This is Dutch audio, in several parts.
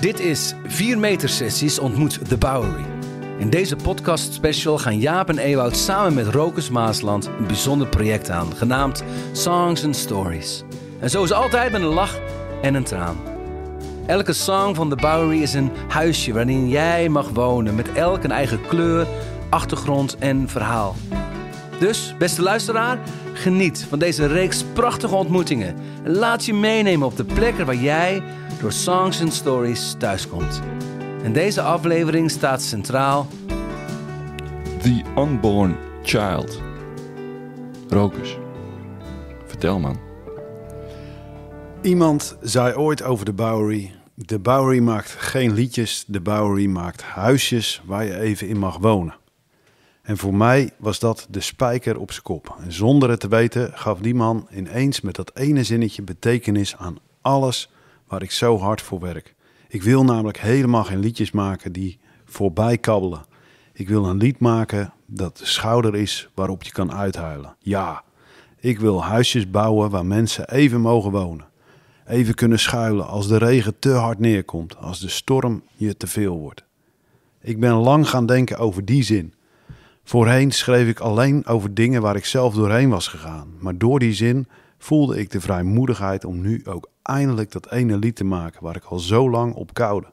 Dit is 4 meter sessies ontmoet The Bowery. In deze podcast special gaan Jaap en Ewout samen met Rokus Maasland een bijzonder project aan, genaamd Songs and Stories. En zo is altijd met een lach en een traan. Elke song van The Bowery is een huisje waarin jij mag wonen, met elk een eigen kleur, achtergrond en verhaal. Dus, beste luisteraar, geniet van deze reeks prachtige ontmoetingen. En laat je meenemen op de plekken waar jij door Songs and Stories thuiskomt. En deze aflevering staat centraal The Unborn Child. Rokus. Vertel man. Iemand zei ooit over de Bowery: De Bowery maakt geen liedjes, de Bowery maakt huisjes waar je even in mag wonen. En voor mij was dat de spijker op zijn kop. En zonder het te weten gaf die man ineens met dat ene zinnetje betekenis aan alles waar ik zo hard voor werk. Ik wil namelijk helemaal geen liedjes maken die voorbij kabbelen. Ik wil een lied maken dat de schouder is waarop je kan uithuilen. Ja, ik wil huisjes bouwen waar mensen even mogen wonen. Even kunnen schuilen als de regen te hard neerkomt, als de storm je te veel wordt. Ik ben lang gaan denken over die zin. Voorheen schreef ik alleen over dingen waar ik zelf doorheen was gegaan, maar door die zin voelde ik de vrijmoedigheid om nu ook eindelijk dat ene lied te maken waar ik al zo lang op koude.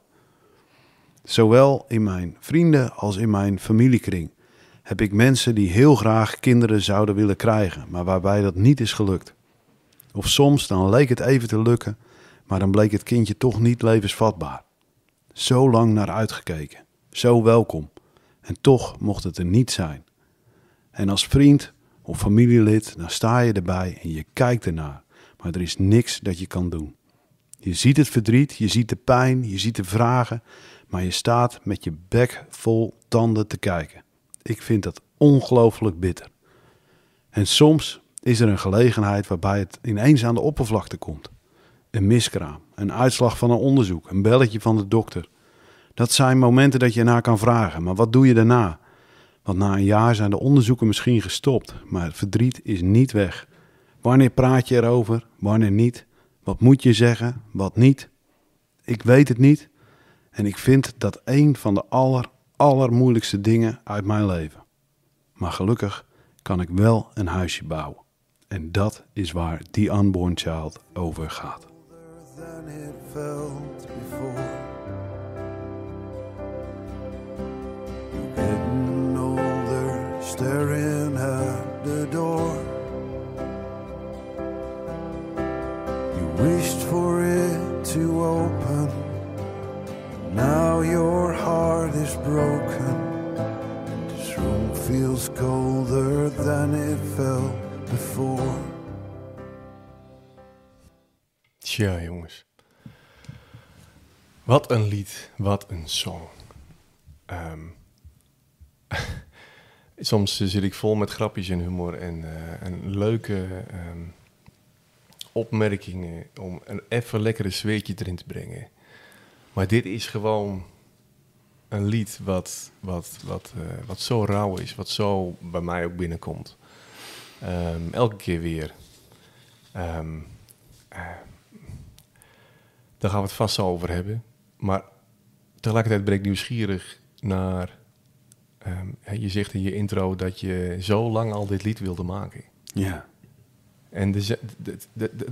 Zowel in mijn vrienden als in mijn familiekring heb ik mensen die heel graag kinderen zouden willen krijgen, maar waarbij dat niet is gelukt. Of soms dan leek het even te lukken, maar dan bleek het kindje toch niet levensvatbaar. Zo lang naar uitgekeken, zo welkom, en toch mocht het er niet zijn. En als vriend of familielid, dan sta je erbij en je kijkt ernaar, maar er is niks dat je kan doen. Je ziet het verdriet, je ziet de pijn, je ziet de vragen, maar je staat met je bek vol tanden te kijken. Ik vind dat ongelooflijk bitter. En soms is er een gelegenheid waarbij het ineens aan de oppervlakte komt. Een miskraam, een uitslag van een onderzoek, een belletje van de dokter. Dat zijn momenten dat je naar kan vragen, maar wat doe je daarna? Want na een jaar zijn de onderzoeken misschien gestopt, maar het verdriet is niet weg. Wanneer praat je erover, wanneer niet? Wat moet je zeggen, wat niet? Ik weet het niet en ik vind dat een van de aller, allermoeilijkste dingen uit mijn leven. Maar gelukkig kan ik wel een huisje bouwen. En dat is waar die unborn child over gaat. Wished for it to open. Now your heart is broken. This room feels colder than it felt before. Tja, jongens. Wat een lied, wat een song. Ehm, soms zit ik vol met grapjes en humor en, eh, en leuke ehm, opmerkingen om een even lekkere zweetje erin te brengen. Maar dit is gewoon een lied wat, wat, wat, eh, wat zo rauw is, wat zo bij mij ook binnenkomt. Ehm, elke keer weer. Eh, daar gaan we het vast over hebben. Maar tegelijkertijd ben ik nieuwsgierig naar... ehm, je zegt in je intro dat je zo lang al dit lied wilde maken. Ja, En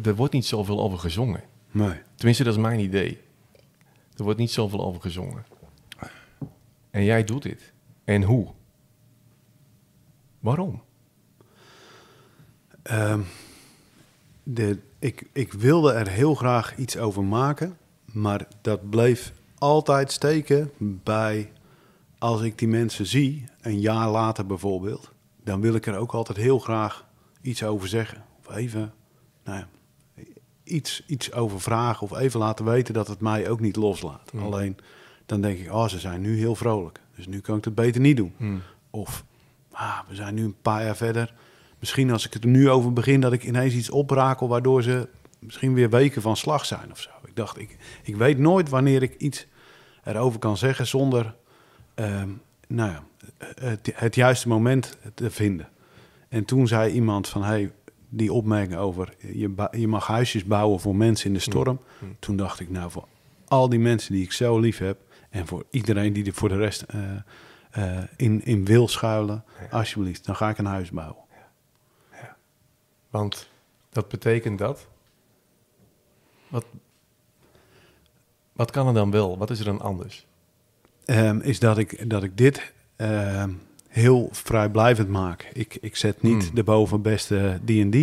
er, wordt niet zoveel over gezongen. nee. Tenminste, dat is mijn idee. Er wordt niet zoveel over gezongen. En jij doet dit. En hoe? Waarom? Ehm, de, ik, ik wilde er heel graag iets over maken, maar dat bleef altijd steken bij als ik die mensen zie, een jaar later bijvoorbeeld, dan wil ik er ook altijd heel graag iets over zeggen. Even, nou ja, iets, iets over vragen of even laten weten dat het mij ook niet loslaat. Alleen dan denk ik, oh, ze zijn nu heel vrolijk, dus nu kan ik het beter niet doen. Of, ah, we zijn nu een paar jaar verder. Misschien als ik het er nu over begin, dat ik ineens iets oprakel waardoor ze misschien weer weken van slag zijn of zo. Ik dacht, ik, ik weet nooit wanneer ik iets erover kan zeggen zonder ehm, nou ja, het, het juiste moment te vinden. En toen zei iemand van, hey, die opmerking over, je, je mag huisjes bouwen voor mensen in de storm. Toen dacht ik, nou, voor al die mensen die ik zo lief heb. En voor iedereen die er voor de rest eh, eh, in, in wil schuilen. Alsjeblieft, dan ga ik een huis bouwen. Want dat betekent dat. Wat, wat kan er dan wel? Wat is er dan anders? Ehm, is dat ik, dat ik dit ehm, heel vrijblijvend maak. Ik, ik zet niet Hmm. de bovenbeste D&D.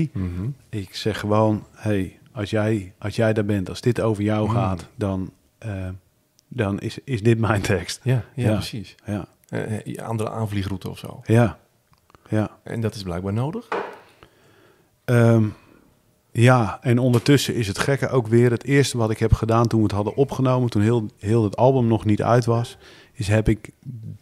Ik zeg gewoon, hey, als jij, als jij daar bent, als dit over jou Hmm. gaat, dan, eh, dan is, is dit mijn tekst. Ja, ja, Ja. precies. Ja, Eh, eh, andere aanvliegroute of zo. ja, ja. En dat is blijkbaar nodig. Ehm, ja, en ondertussen is het gekke ook weer het eerste wat ik heb gedaan toen we het hadden opgenomen, toen heel, heel het album nog niet uit was, is heb ik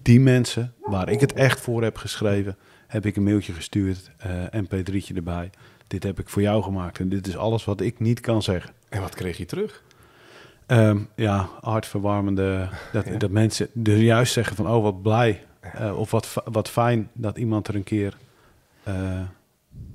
die mensen waar ik het echt voor heb geschreven, heb ik een mailtje gestuurd, eh mp3'tje erbij. Dit heb ik voor jou gemaakt en dit is alles wat ik niet kan zeggen. En wat kreeg je terug? Ehm, ja, hartverwarmende. Dat, Ja. dat mensen er juist zeggen van, oh wat blij. eh, of wat, wat fijn dat iemand er een keer eh,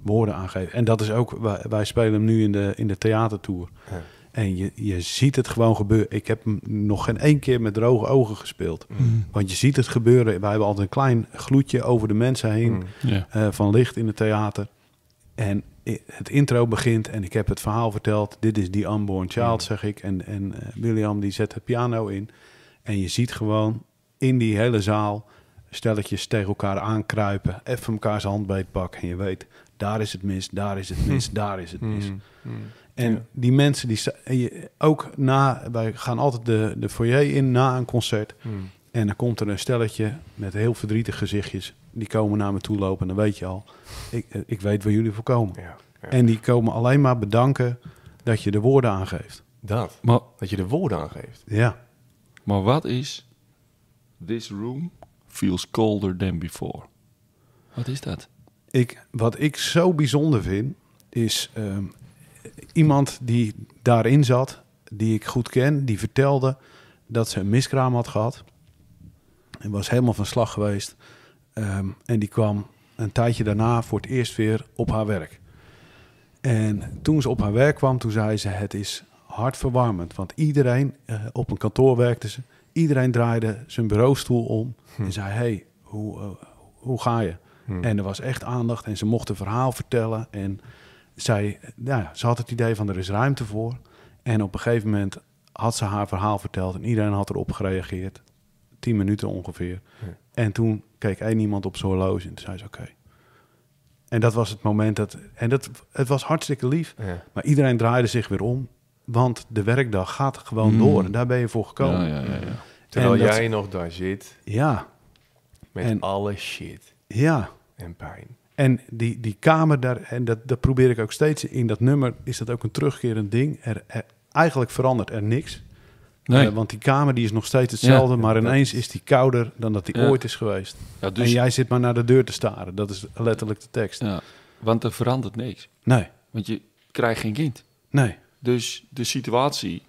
woorden aan geeft. En dat is ook, wij, wij spelen hem nu in de, in de theatertour. Ja. En je, je ziet het gewoon gebeuren. Ik heb hem nog geen één keer met droge ogen gespeeld. Want je ziet het gebeuren. Wij hebben altijd een klein gloedje over de mensen heen Mm. Eh, van licht in het theater. En het intro begint en ik heb het verhaal verteld. Dit is die unborn child, zeg ik. En, en eh, William die zet de piano in. En je ziet gewoon in die hele zaal stelletjes tegen elkaar aankruipen. Even elkaars handbeet pakken. En je weet, daar is het mis, daar is het mis, daar is het mis. En Ja. die mensen, die ook na, wij gaan altijd de, de foyer in na een concert. Mm. En dan komt er een stelletje met heel verdrietig gezichtjes. Die komen naar me toe lopen. En dan weet je al, ik, eh, ik weet waar jullie voor komen. Ja, ja. En die komen alleen maar bedanken dat je de woorden aangeeft. dat. Maar, Dat je de woorden aangeeft. Ja. maar wat is... This room feels colder than before. Wat is dat? Ik, wat ik zo bijzonder vind, is ehm, iemand die daarin zat, die ik goed ken, die vertelde dat ze een miskraam had gehad. En was helemaal van slag geweest. Ehm, en die kwam een tijdje daarna voor het eerst weer op haar werk. En toen ze op haar werk kwam, toen zei ze: Het is hartverwarmend. Want iedereen, eh, op een kantoor werkte ze, iedereen draaide zijn bureaustoel om en zei: Hey, hoe, eh, hoe ga je? Hmm. En er was echt aandacht en ze mocht een verhaal vertellen. En zij, nou ja, ze had het idee van er is ruimte voor. En op een gegeven moment had ze haar verhaal verteld en iedereen had erop gereageerd. Tien minuten ongeveer. Ja. En toen keek één iemand op zijn horloge en toen zei ze oké. En dat was het moment dat... En dat, het was hartstikke lief, Ja. maar iedereen draaide zich weer om. Want de werkdag gaat gewoon Mm. door en daar ben je voor gekomen. Ja, ja, ja, ja. Terwijl dat- jij nog daar zit ja, met En- alle shit ja. en pijn. En die, die kamer daar, en dat, dat probeer ik ook steeds in dat nummer, is dat ook een terugkerend ding. Er, er- eigenlijk verandert er niks. Nee. Eh, want die kamer die is nog steeds hetzelfde, Ja, maar ineens is- die kouder dan dat die Ja. ooit is geweest. ja, En dus, jij zit maar naar de deur te staren. Dat is letterlijk de tekst. want er verandert niks. Nee, Want je krijgt geen kind. nee. Dus de situatie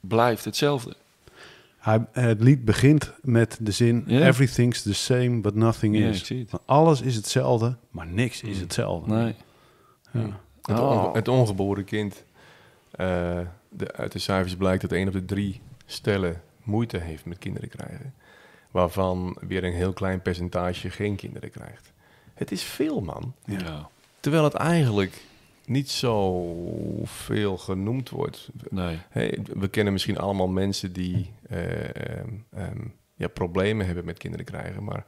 blijft hetzelfde. Hij, het lied begint met de zin. Everything's the same, but nothing is. Alles is hetzelfde, maar niks is hetzelfde. Nee. Ja. Het, Oh. onge- het ongeboren kind. eh, de, uit de cijfers blijkt dat één op de drie stellen moeite heeft met kinderen krijgen. Waarvan weer een heel klein percentage geen kinderen krijgt. Het is veel, man. Ja. Terwijl het eigenlijk niet zo veel genoemd wordt. Nee. Hey, we kennen misschien allemaal mensen die eh, ehm, ehm, ja, problemen hebben met kinderen krijgen. Maar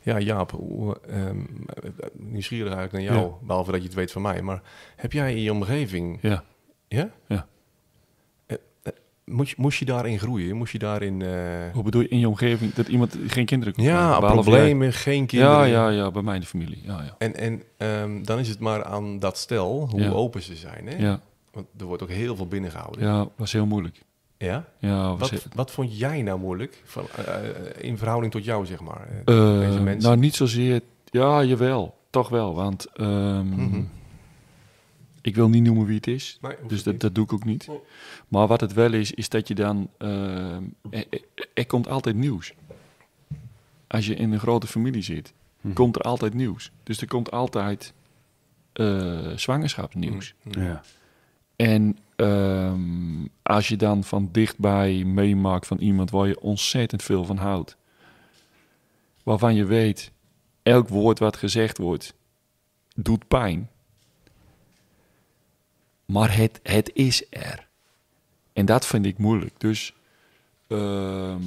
ja, Jaap, ehm, nieuwsgierig eigenlijk naar jou. Ja. Behalve dat je het weet van mij. Maar heb jij in je omgeving... Ja. Ja? Ja. Moest, je, moest je daarin groeien? Moest je daarin... eh, Hoe bedoel je in je omgeving dat iemand geen kinderen kan ja, problemen, geen kinderen. Ja, ja, ja, bij mij in de familie. Ja, ja. En, en ehm, dan is het maar aan dat stel hoe Ja. open ze zijn. Hè? Ja, Want er wordt ook heel veel binnengehouden. ja, was heel moeilijk. Ja? Ja, Wat, heel- wat vond jij nou moeilijk van, eh, eh, in verhouding tot jou, zeg maar? deze mensen? nou, niet zozeer. Ja, jawel. Toch wel. Want ehm, Mhm. Ik wil niet noemen wie het is. Nee, Dus dat, dat doe ik ook niet. Maar wat het wel is, is dat je dan... ehm, er, er- er komt altijd nieuws. Als je in een grote familie zit, Mhm. komt er altijd nieuws. Dus er komt altijd eh, zwangerschapsnieuws. Mhm. Ja. En ehm, als je dan van dichtbij meemaakt van iemand waar je ontzettend veel van houdt, waarvan je weet, elk woord wat gezegd wordt, doet pijn. Maar het, het is er. En dat vind ik moeilijk. Dus, ehm,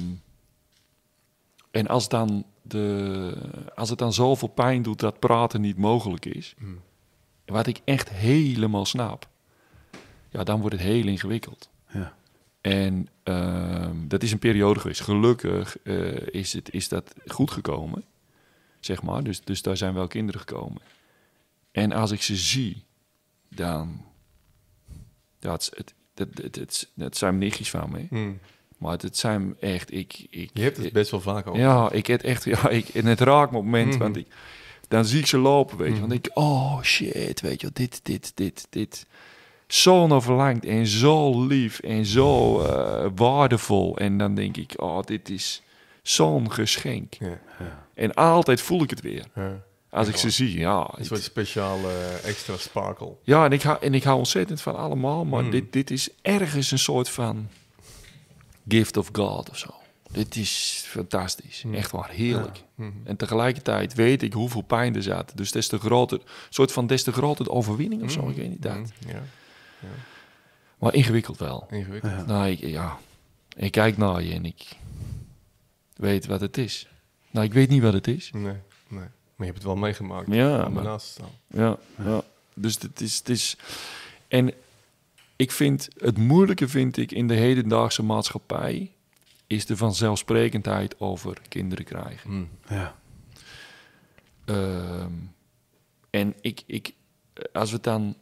en als, dan de, als het dan zoveel pijn doet dat praten niet mogelijk is, wat ik echt helemaal snap, ja, dan wordt het heel ingewikkeld. Ja. En ehm, dat is een periode geweest. Gelukkig eh, is, het, is dat goed gekomen, zeg maar. Dus, dus daar zijn wel kinderen gekomen. En als ik ze zie, dan... Ja, het, het, het, het, het, zijn nichtjes van me. Hmm. Maar het, het zijn echt... Ik, ik, Je hebt het best wel vaak over. Ja, ik het echt... Ja, ik, en het raakt me op het moment, Mhm. want ik... Dan zie ik ze lopen, weet je. Mhm. Want ik... Oh, shit, weet je Dit, dit, dit, dit. Zo naar verlangd en zo lief en zo eh, waardevol. En dan denk ik, oh, dit is zo'n geschenk. Ja, En altijd voel ik het weer. ja. Als Ja, ik ze zie, ja. Een soort speciale eh, extra sparkle. ja, en ik, hou, en ik hou ontzettend van allemaal, maar Mm. dit, dit is ergens een soort van gift of God of zo. Dit is fantastisch. Mm. Echt waar, heerlijk. Mhm. En tegelijkertijd weet ik hoeveel pijn er zat. Dus des te groter, soort van des te groter de overwinning of zo, ik weet niet dat. Mhm. Ja, Maar ingewikkeld wel. ingewikkeld. Ja. Nou, ik, ja, ik kijk naar je en ik weet wat het is. Nou, ik weet niet wat het is. Nee, nee. Maar je hebt het wel meegemaakt. Ja, maar- staan. Ja, ja. Dus het is, het is... En ik vind... Het moeilijke vind ik in de hedendaagse maatschappij... is de vanzelfsprekendheid over kinderen krijgen. Mm. Ja. Ehm, en ik, ik... Als we het dan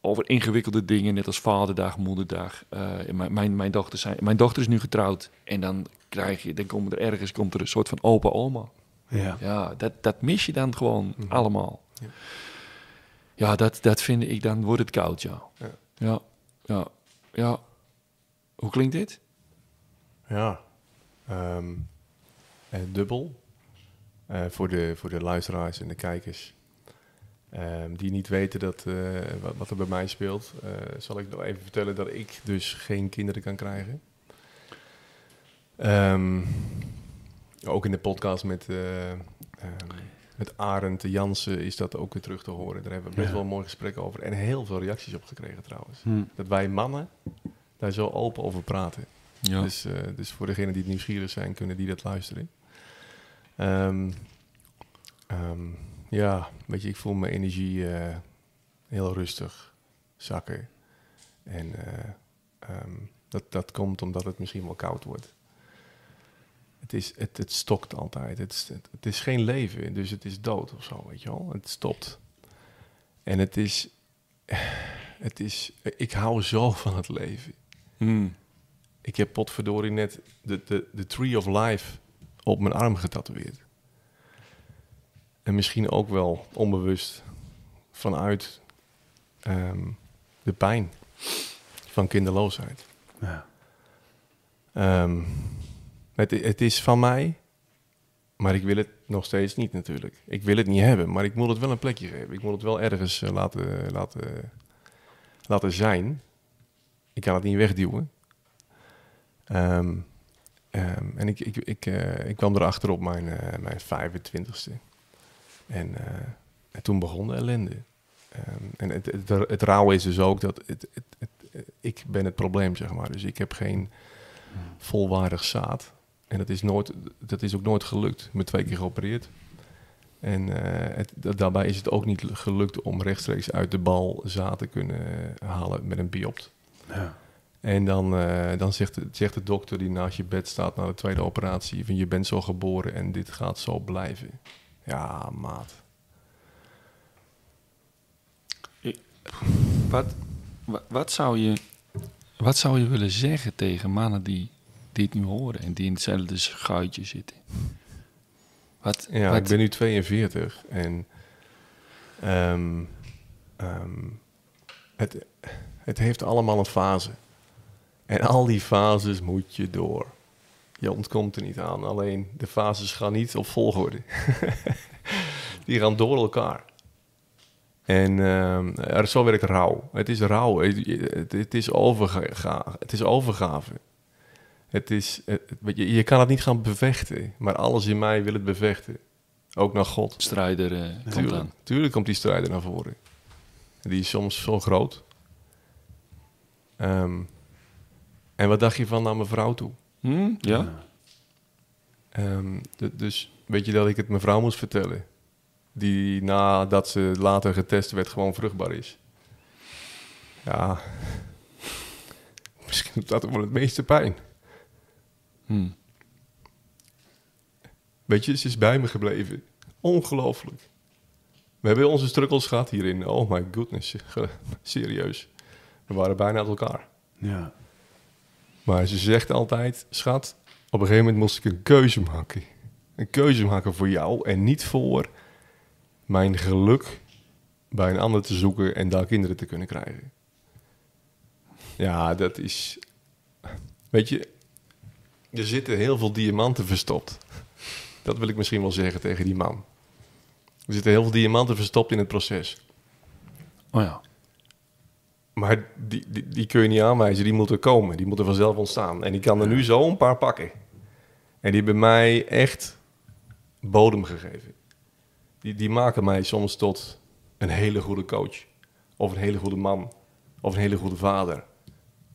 over ingewikkelde dingen... net als vaderdag, moederdag... eh, mijn, mijn, mijn, dochter zijn, mijn dochter is nu getrouwd... en dan krijg je... dan komt er ergens komt er een soort van opa oma... Ja. Ja, dat, dat mis je dan gewoon Mhm. allemaal. Ja. Ja, dat, dat vind ik, dan wordt het koud, ja. Ja. Ja, ja, ja. Hoe klinkt dit? Ja. Ehm, eh, dubbel. Eh, voor, de, voor de luisteraars en de kijkers. ehm, die niet weten dat, eh, wat, wat er bij mij speelt. eh, zal ik nog even vertellen dat ik dus geen kinderen kan krijgen. Ehm, ook in de podcast met, ehm, met Arend Jansen is dat ook weer terug te horen. Daar hebben we best Ja. wel een mooi gesprek over. En heel veel reacties op gekregen trouwens. Hm. Dat wij mannen daar zo open over praten. Ja. Dus, eh, dus voor degenen die nieuwsgierig zijn, kunnen die dat luisteren. Ehm, ehm, ja, weet je, ik voel mijn energie eh, heel rustig zakken. En dat, dat komt omdat het misschien wel koud wordt. Het, is, het, het stokt altijd. Het is, het, het is geen leven, dus het is dood of zo, weet je wel. Het stopt. En het is, het is... Ik hou zo van het leven. Hmm. Ik heb potverdorie net de, de, de Tree of Life op mijn arm getatoeëerd. En misschien ook wel onbewust vanuit ehm, de pijn van kinderloosheid. Ja. Ehm, het, het is van mij, maar ik wil het nog steeds niet natuurlijk. Ik wil het niet hebben, maar ik moet het wel een plekje geven. Ik moet het wel ergens eh, laten, laten, laten zijn. Ik kan het niet wegduwen. Ehm, ehm, en ik, ik, ik, eh, ik kwam erachter op mijn, eh, mijn 25ste. En, en toen begon de ellende. Ehm, en het, het, is dus ook dat het, ik ben het probleem, zeg maar. Dus ik heb geen volwaardig zaad. En dat is, nooit, dat is ook nooit gelukt. Ik ben twee keer geopereerd. En eh, het, daarbij is het ook niet gelukt om rechtstreeks uit de bal zaad te kunnen halen met een biopt. Ja. En dan, eh, dan zegt, de, zegt de dokter die naast je bed staat na de tweede operatie... van je bent zo geboren en dit gaat zo blijven. Ja, maat. Wat, wat, zou je, wat zou je willen zeggen tegen mannen die dit nu horen en die in hetzelfde schuitje zitten? Wat, Ja, wat, ik ben nu 42 en ehm, ehm, het, het heeft allemaal een fase. En al die fases moet je door. Je ontkomt er niet aan. Alleen de fases gaan niet op volgorde. die gaan door elkaar. En ehm, er, zo werkt rouw. Het is rouw. Het, het, het is, overga het is overgave. Het is, het- weet je, je kan het niet gaan bevechten, maar alles in mij wil het bevechten. Ook naar God. Strijder eh komt Tuurlijk, aan. tuurlijk komt die strijder naar voren. Die is soms zo groot. Ehm, en wat dacht je van naar mijn vrouw toe? Hm? Ja? Ehm, dus weet je dat ik het mijn vrouw moest vertellen? Die nadat ze later getest werd gewoon vruchtbaar is. Ja, misschien doet dat wel het meeste pijn. Hm. Weet je, ze is bij me gebleven. Ongelooflijk. We hebben onze struggles gehad hierin. Oh my goodness, serieus. We waren bijna uit elkaar. Ja. Maar ze zegt altijd, schat, op een gegeven moment moest ik een keuze maken. Een keuze maken voor jou en niet voor mijn geluk bij een ander te zoeken en daar kinderen te kunnen krijgen. Ja, dat is... Weet je, er zitten heel veel diamanten verstopt. Dat wil ik misschien wel zeggen tegen die man. Er zitten heel veel diamanten verstopt in het proces. Oh ja. Maar die, die, die kun je niet aanwijzen, die moeten komen. Die moeten vanzelf ontstaan. En die kan er nu zo een paar pakken. En die hebben mij echt bodem gegeven. Die, die maken mij soms tot een hele goede coach. Of een hele goede man. Of een hele goede vader.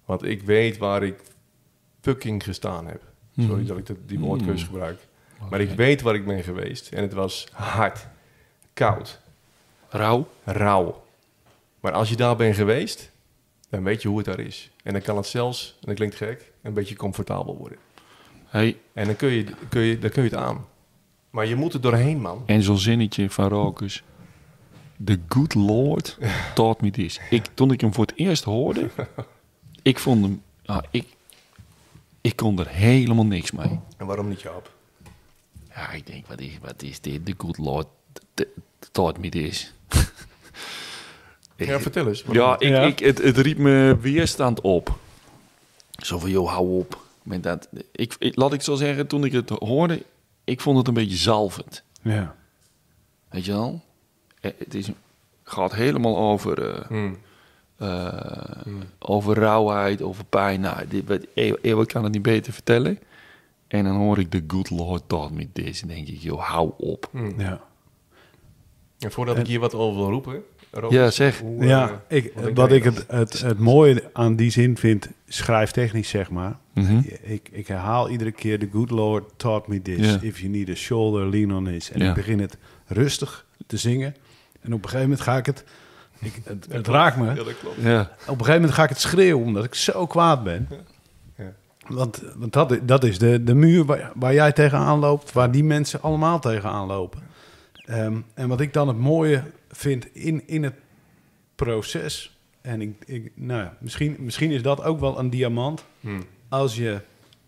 Want ik weet waar ik fucking gestaan heb. Sorry dat ik dat, die woordkeus gebruik. Maar ik weet waar ik ben geweest. En het was hard, koud, Rauw? rauw. Maar als je daar bent geweest, dan weet je hoe het daar is. En dan kan het zelfs, en dat klinkt gek, een beetje comfortabel worden. Hey, En dan kun je, kun je, dan kun je het aan. Maar je moet er doorheen, man. en zo'n zinnetje van Rokus. The good Lord taught me this. Ik, toen ik hem voor het eerst hoorde, ik vond hem... ah, ik, ik kon er helemaal niks mee. En waarom niet, Joop? Ja, ik denk, wat is, wat is dit? The good Lord taught me this. Ja, vertel eens. Ja, ik, Ja. Ik, het, het riep me weerstand op. Zo van, joh, hou op. Met dat, ik, ik, laat ik zo zeggen, toen ik het hoorde, ik vond het een beetje zalvend. Ja. Weet je wel? Eh, Het is, gaat helemaal over, eh, Hmm. Eh, over rauwheid, over pijn. Nou, dit, wat, Eeuwen kan het niet beter vertellen. En dan hoor ik, the good Lord taught me this. En denk ik, joh, hou op. Ja. En voordat ik hier wat over wil roepen... Rob, Ja, zeg. hoe, Ja, eh, ik, wat ik het, het, het mooie aan die zin vind, schrijftechnisch zeg maar. Mhm. Ik, ik herhaal iedere keer, the good Lord taught me this. If you need a shoulder, lean on this. En ik begin het rustig te zingen. En op een gegeven moment ga ik het, ik, het, het raakt me. Ja, dat klopt. Ja. Op een gegeven moment ga ik het schreeuwen, omdat ik zo kwaad ben. Ja. Want, want dat, dat is de, de muur waar, waar jij tegenaan loopt, waar die mensen allemaal tegenaan lopen. Ehm, en wat ik dan het mooie vind in, in het proces, en ik, ik, nou ja, misschien, misschien is dat ook wel een diamant, Hmm. als je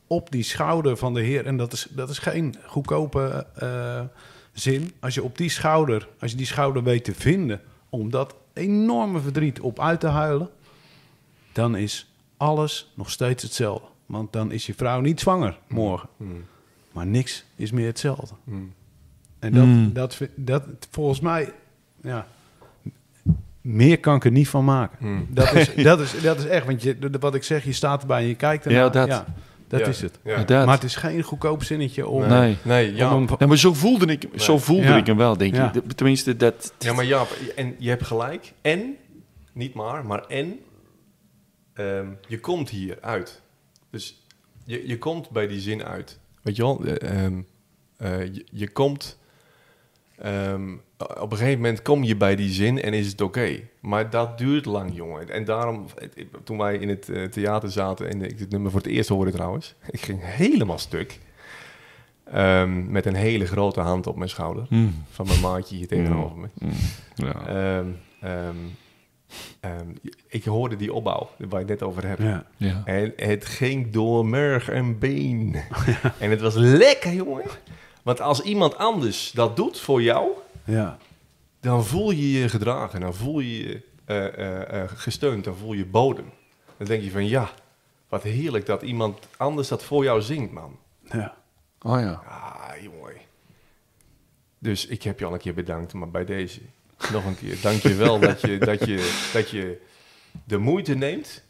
op die schouder van de Heer, en dat is, dat is geen goedkope eh, zin, als je op die schouder, als je die schouder weet te vinden, om dat enorme verdriet op uit te huilen, dan is alles nog steeds hetzelfde. Want dan is je vrouw niet zwanger morgen. Hmm. Maar niks is meer hetzelfde. Hmm. En dat, dat, vind- dat, volgens mij, ja, meer kan ik er niet van maken. Dat, is, dat, is, dat is echt, want je, de- wat ik zeg, je staat erbij en je kijkt ernaar. Ja, dat. Dat Ja, is het. Ja. Maar het is geen goedkoop zinnetje om... Nee. Nee, ja. om hem- Nee, maar zo voelde ik, zo voelde Ja. ik hem wel, denk Ja. ik. Tenminste, dat... Ja, maar ja, en je hebt gelijk. En, niet maar, maar en, ehm, je komt hier uit. Dus je, je komt bij die zin uit. Weet je wel, eh, ehm, eh, je, je komt, ehm, op een gegeven moment kom je bij die zin en is het oké. Maar dat duurt lang, jongen. En daarom, toen wij in het eh, theater zaten en ik dit nummer voor het eerst hoorde trouwens, ik ging helemaal stuk. Ehm, met een hele grote hand op mijn schouder. Mm, Van mijn maatje hier tegenover me. mm, ja. Ehm, ehm, ik hoorde die opbouw waar je het net over hebt. Ja. ja. En het ging door merg en been. en het was lekker, jongen. Want als iemand anders dat doet voor jou, Ja. dan voel je je gedragen. Dan voel je je eh, eh, eh, gesteund. Dan voel je bodem. Dan denk je van ja, wat heerlijk dat iemand anders dat voor jou zingt, man. ja. Oh ja. Ah, jongen. Dus ik heb je al een keer bedankt, maar bij deze. Nog een keer. Dank je wel dat je, dat, je, dat je de moeite neemt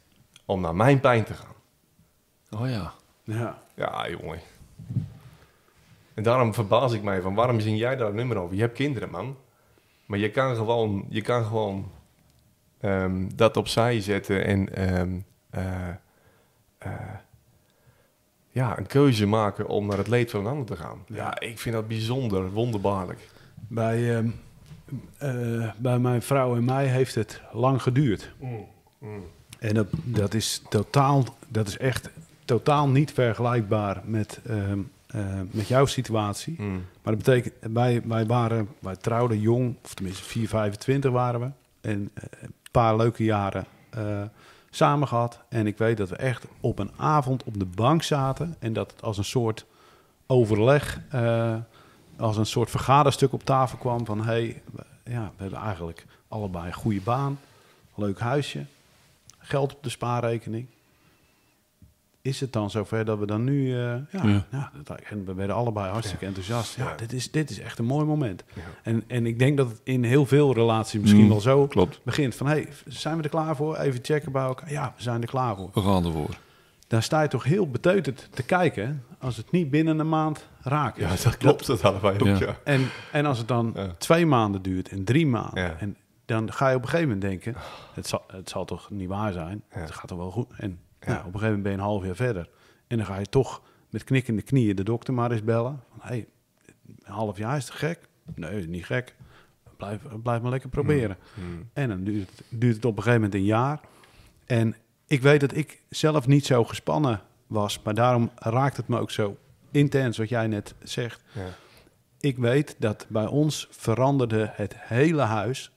om naar mijn pijn te gaan. Oh ja. Ja. Ja, jongen. En daarom verbaas ik mij van waarom zing jij daar een nummer over? Je hebt kinderen, man. Maar je kan gewoon, je kan gewoon ehm, dat opzij zetten en ehm, eh, eh, ja, een keuze maken om naar het leed van een ander te gaan. Ja, ik vind dat bijzonder, wonderbaarlijk. Bij, ehm, eh, bij mijn vrouw en mij heeft het lang geduurd. En dat, dat is totaal, dat is echt totaal niet vergelijkbaar met, eh, met jouw situatie. Mm. Maar dat betekent, wij, wij waren, wij trouwden jong, of tenminste 4, 25 waren we. En eh, een paar leuke jaren eh, samen gehad. En ik weet dat we echt op een avond op de bank zaten. En dat het als een soort overleg, als een soort vergaderstuk op tafel kwam. Van hey, ja, we hebben eigenlijk allebei een goede baan, leuk huisje, geld op de spaarrekening. Is het dan zover dat we dan nu... eh, ja, Ja. ja. dat, en we werden allebei hartstikke enthousiast. Ja, Ja. Dit, is, dit is echt een mooi moment. Ja. En, en ik denk dat het in heel veel relaties misschien Mm, wel zo klopt. begint. Van, hey, zijn we er klaar voor? Even checken bij elkaar. Ja, we zijn er klaar voor. We gaan ervoor. Daar sta je toch heel beteuterd te kijken als het niet binnen een maand raakt Ja, is. dat klopt, dat hadden wij ook, Ja. ja. En, en als het dan Ja. twee maanden duurt en drie maanden... Ja. En dan ga je op een gegeven moment denken... Het zal, het zal toch niet waar zijn? Ja. Het gaat toch wel goed? En Ja. op een gegeven moment ben je een half jaar verder. En dan ga je toch met knikkende knieën de dokter maar eens bellen. Van, hey, een half jaar is het gek? Nee, niet gek. Blijf, blijf maar lekker proberen. Mm. En dan duurt het, duurt het op een gegeven moment een jaar. En ik weet dat ik zelf niet zo gespannen was. Maar daarom raakt het me ook zo intens wat jij net zegt. Ja. Ik weet dat bij ons veranderde het hele huis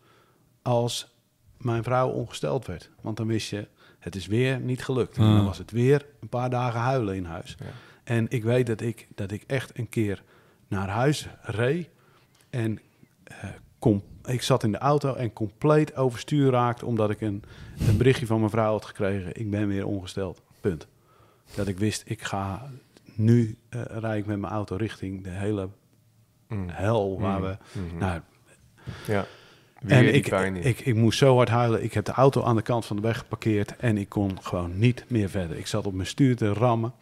als mijn vrouw ongesteld werd. Want dan wist je, het is weer niet gelukt. En dan Ah. was het weer een paar dagen huilen in huis. Ja. En ik weet dat ik, dat ik echt een keer naar huis reed. En eh, kom, ik zat in de auto en compleet overstuur raakte... omdat ik een, een berichtje van mijn vrouw had gekregen. Ik ben weer ongesteld. Punt. Dat ik wist, ik ga... Nu eh rijd ik met mijn auto richting de hele Mm. hel waar Mm. we... Nou, Ja. Weer en ik, ik, ik moest zo hard huilen. Ik heb de auto aan de kant van de weg geparkeerd en ik kon gewoon niet meer verder. Ik zat op mijn stuur te rammen.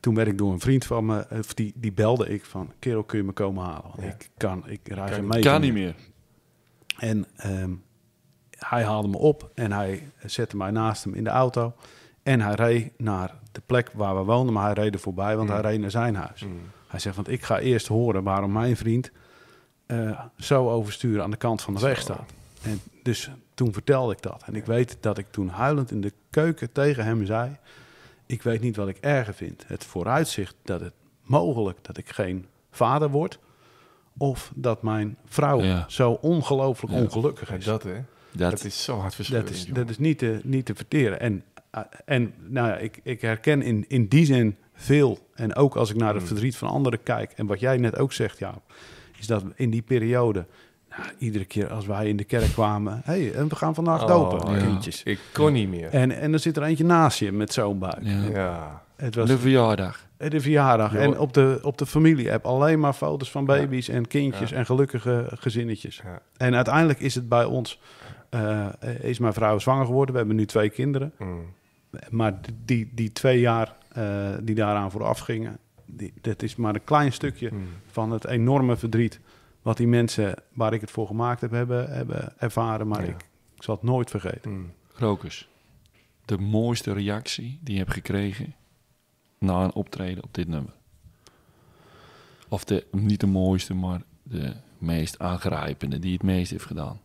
Toen werd ik door een vriend van me, of die, die belde ik van, kerel kun je me komen halen? Want Ja. ik kan, ik rijd Kan meter Kan niet meer. En ehm, hij haalde me op en hij zette mij naast hem in de auto. En hij reed naar de plek waar we woonden, maar hij reed er voorbij, want Mm. hij reed naar zijn huis. Mm. Hij zegt, want ik ga eerst horen waarom mijn vriend eh, zo oversturen aan de kant van de weg staat. En dus toen vertelde ik dat. En ik weet dat ik toen huilend in de keuken tegen hem zei... ik weet niet wat ik erger vind. Het vooruitzicht dat het mogelijk dat ik geen vader word... of dat mijn vrouw Ja. zo ongelooflijk Ja. ongelukkig Ja, is. dat, hè? Dat, Dat is zo hard Dat is, dat is niet, te, niet te verteren. En, eh, en nou ja, ik, ik herken in, in die zin veel. En ook als ik naar het Mm. verdriet van anderen kijk. En wat jij net ook zegt, ja, is dat in die periode. Nou, iedere keer als wij in de kerk kwamen. Hé, hey, en we gaan vandaag Oh, dopen, ja. kindjes. Ik kon niet meer. En, en dan zit er eentje naast je met zo'n buik. ja. Ja. Het was De verjaardag. de verjaardag. Ja. En op de, op de familie-app alleen maar foto's van baby's en kindjes Ja. en gelukkige gezinnetjes. Ja. En uiteindelijk is het bij ons, eh, is mijn vrouw zwanger geworden. We hebben nu twee kinderen. Mm. Maar die, die twee jaar eh, die daaraan vooraf gingen, die, dat is maar een klein stukje Mm. van het enorme verdriet wat die mensen waar ik het voor gemaakt heb, hebben, hebben ervaren. Maar Ja. ik, ik zal het nooit vergeten. Mm. De mooiste reactie die je hebt gekregen na een optreden op dit nummer. Of de, niet de mooiste, maar de meest aangrijpende, die het meest heeft gedaan.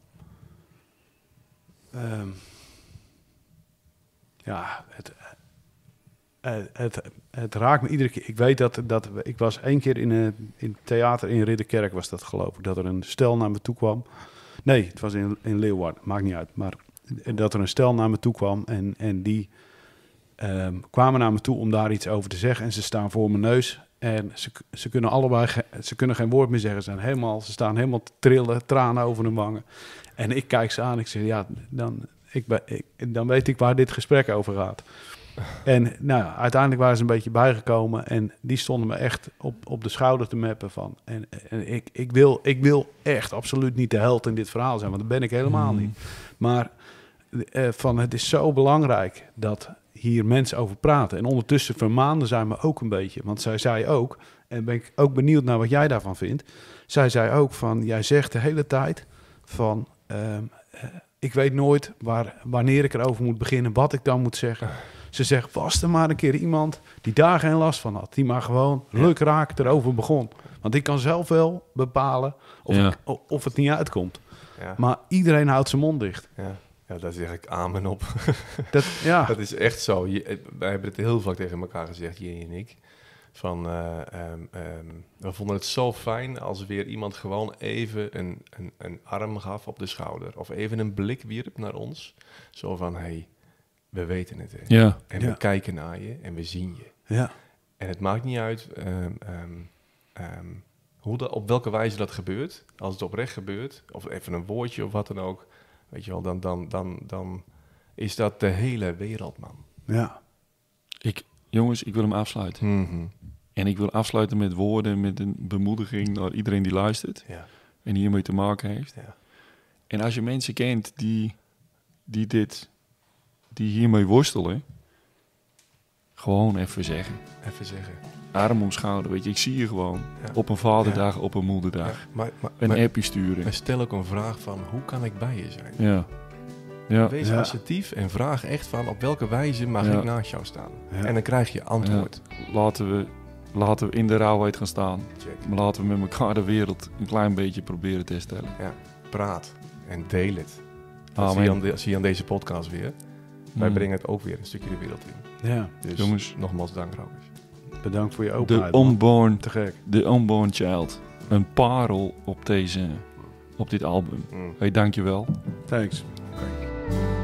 Ehm, ja, het, eh, het, het raakt me iedere keer. Ik weet dat, dat ik was één keer in een in het theater in Ridderkerk, was dat geloof ik, dat er een stel naar me toe kwam. Nee, het was in, in Leeuwarden, maakt niet uit. Maar dat er een stel naar me toe kwam en, en die ehm, kwamen naar me toe om daar iets over te zeggen. En ze staan voor mijn neus en ze, ze kunnen allebei ze kunnen geen woord meer zeggen. Ze, zijn helemaal, ze staan helemaal te trillen, tranen over hun wangen. En ik kijk ze aan ik zeg, ja, dan, ik ik, dan weet ik waar dit gesprek over gaat. En nou, uiteindelijk waren ze een beetje bijgekomen en die stonden me echt op, op de schouder te mappen van. En, en ik, ik, wil, ik wil echt absoluut niet de held in dit verhaal zijn, want dat ben ik helemaal Mhm. niet. Maar eh, van het is zo belangrijk dat hier mensen over praten. En ondertussen vermaanden zij me ook een beetje, want zij zei ook, en ben ik ook benieuwd naar wat jij daarvan vindt. Zij zei ook van, jij zegt de hele tijd van, ehm, eh, ik weet nooit waar, wanneer ik erover moet beginnen, wat ik dan moet zeggen. Ze zegt, was er maar een keer iemand die daar geen last van had. Die maar gewoon lukraak erover begon. Want ik kan zelf wel bepalen of, Ja. ik- of het niet uitkomt. Ja, Maar iedereen houdt zijn mond dicht. ja. ja daar zeg ik amen op. Dat, ja, Dat is echt zo. Je, eh, wij hebben het heel vaak tegen elkaar gezegd, Jenny en ik. Van, eh, ehm, ehm, we vonden het zo fijn als weer iemand gewoon even een, een, een arm gaf op de schouder. Of even een blik wierp naar ons. Zo van, hé, hey, we weten het. Hè. Ja, En Ja. we kijken naar je en we zien je. ja, En het maakt niet uit ehm, ehm, ehm, hoe dat, op welke wijze dat gebeurt. Als het oprecht gebeurt, of even een woordje of wat dan ook. Weet je wel, dan, dan, dan, dan is dat de hele wereld, man. ja. ik, jongens, ik wil hem afsluiten. Mhm. En ik wil afsluiten met woorden, met een bemoediging naar iedereen die luistert Ja, en hiermee te maken heeft. ja. En als je mensen kent die, die dit, die hiermee worstelen, gewoon even zeggen. Even zeggen. Arm om schouder, weet je, ik zie je gewoon. Ja. Op een vaderdag, op een moederdag. Ja, maar, maar, Een maar, appje sturen. maar stel ook een vraag van, hoe kan ik bij je zijn? Ja. Ja. Wees Ja. assertief en vraag echt van, op welke wijze mag Ja. ik naast jou staan? Ja. En dan krijg je antwoord. Laten we, laten we in de rauwheid gaan staan. Check. Maar laten we met elkaar de wereld een klein beetje proberen te herstellen. Praat en deel het. Dat Amen. zie je, aan de- zie je aan deze podcast weer. Wij Mm. brengen het ook weer een stukje de wereld in. ja. Dus Jongens. nogmaals dank, Rokers. Bedankt voor je De openheid. man. unborn, Te gek. de unborn child. Een parel op, deze, op dit album. Mm. Hey, dankjewel. Thanks. Oké.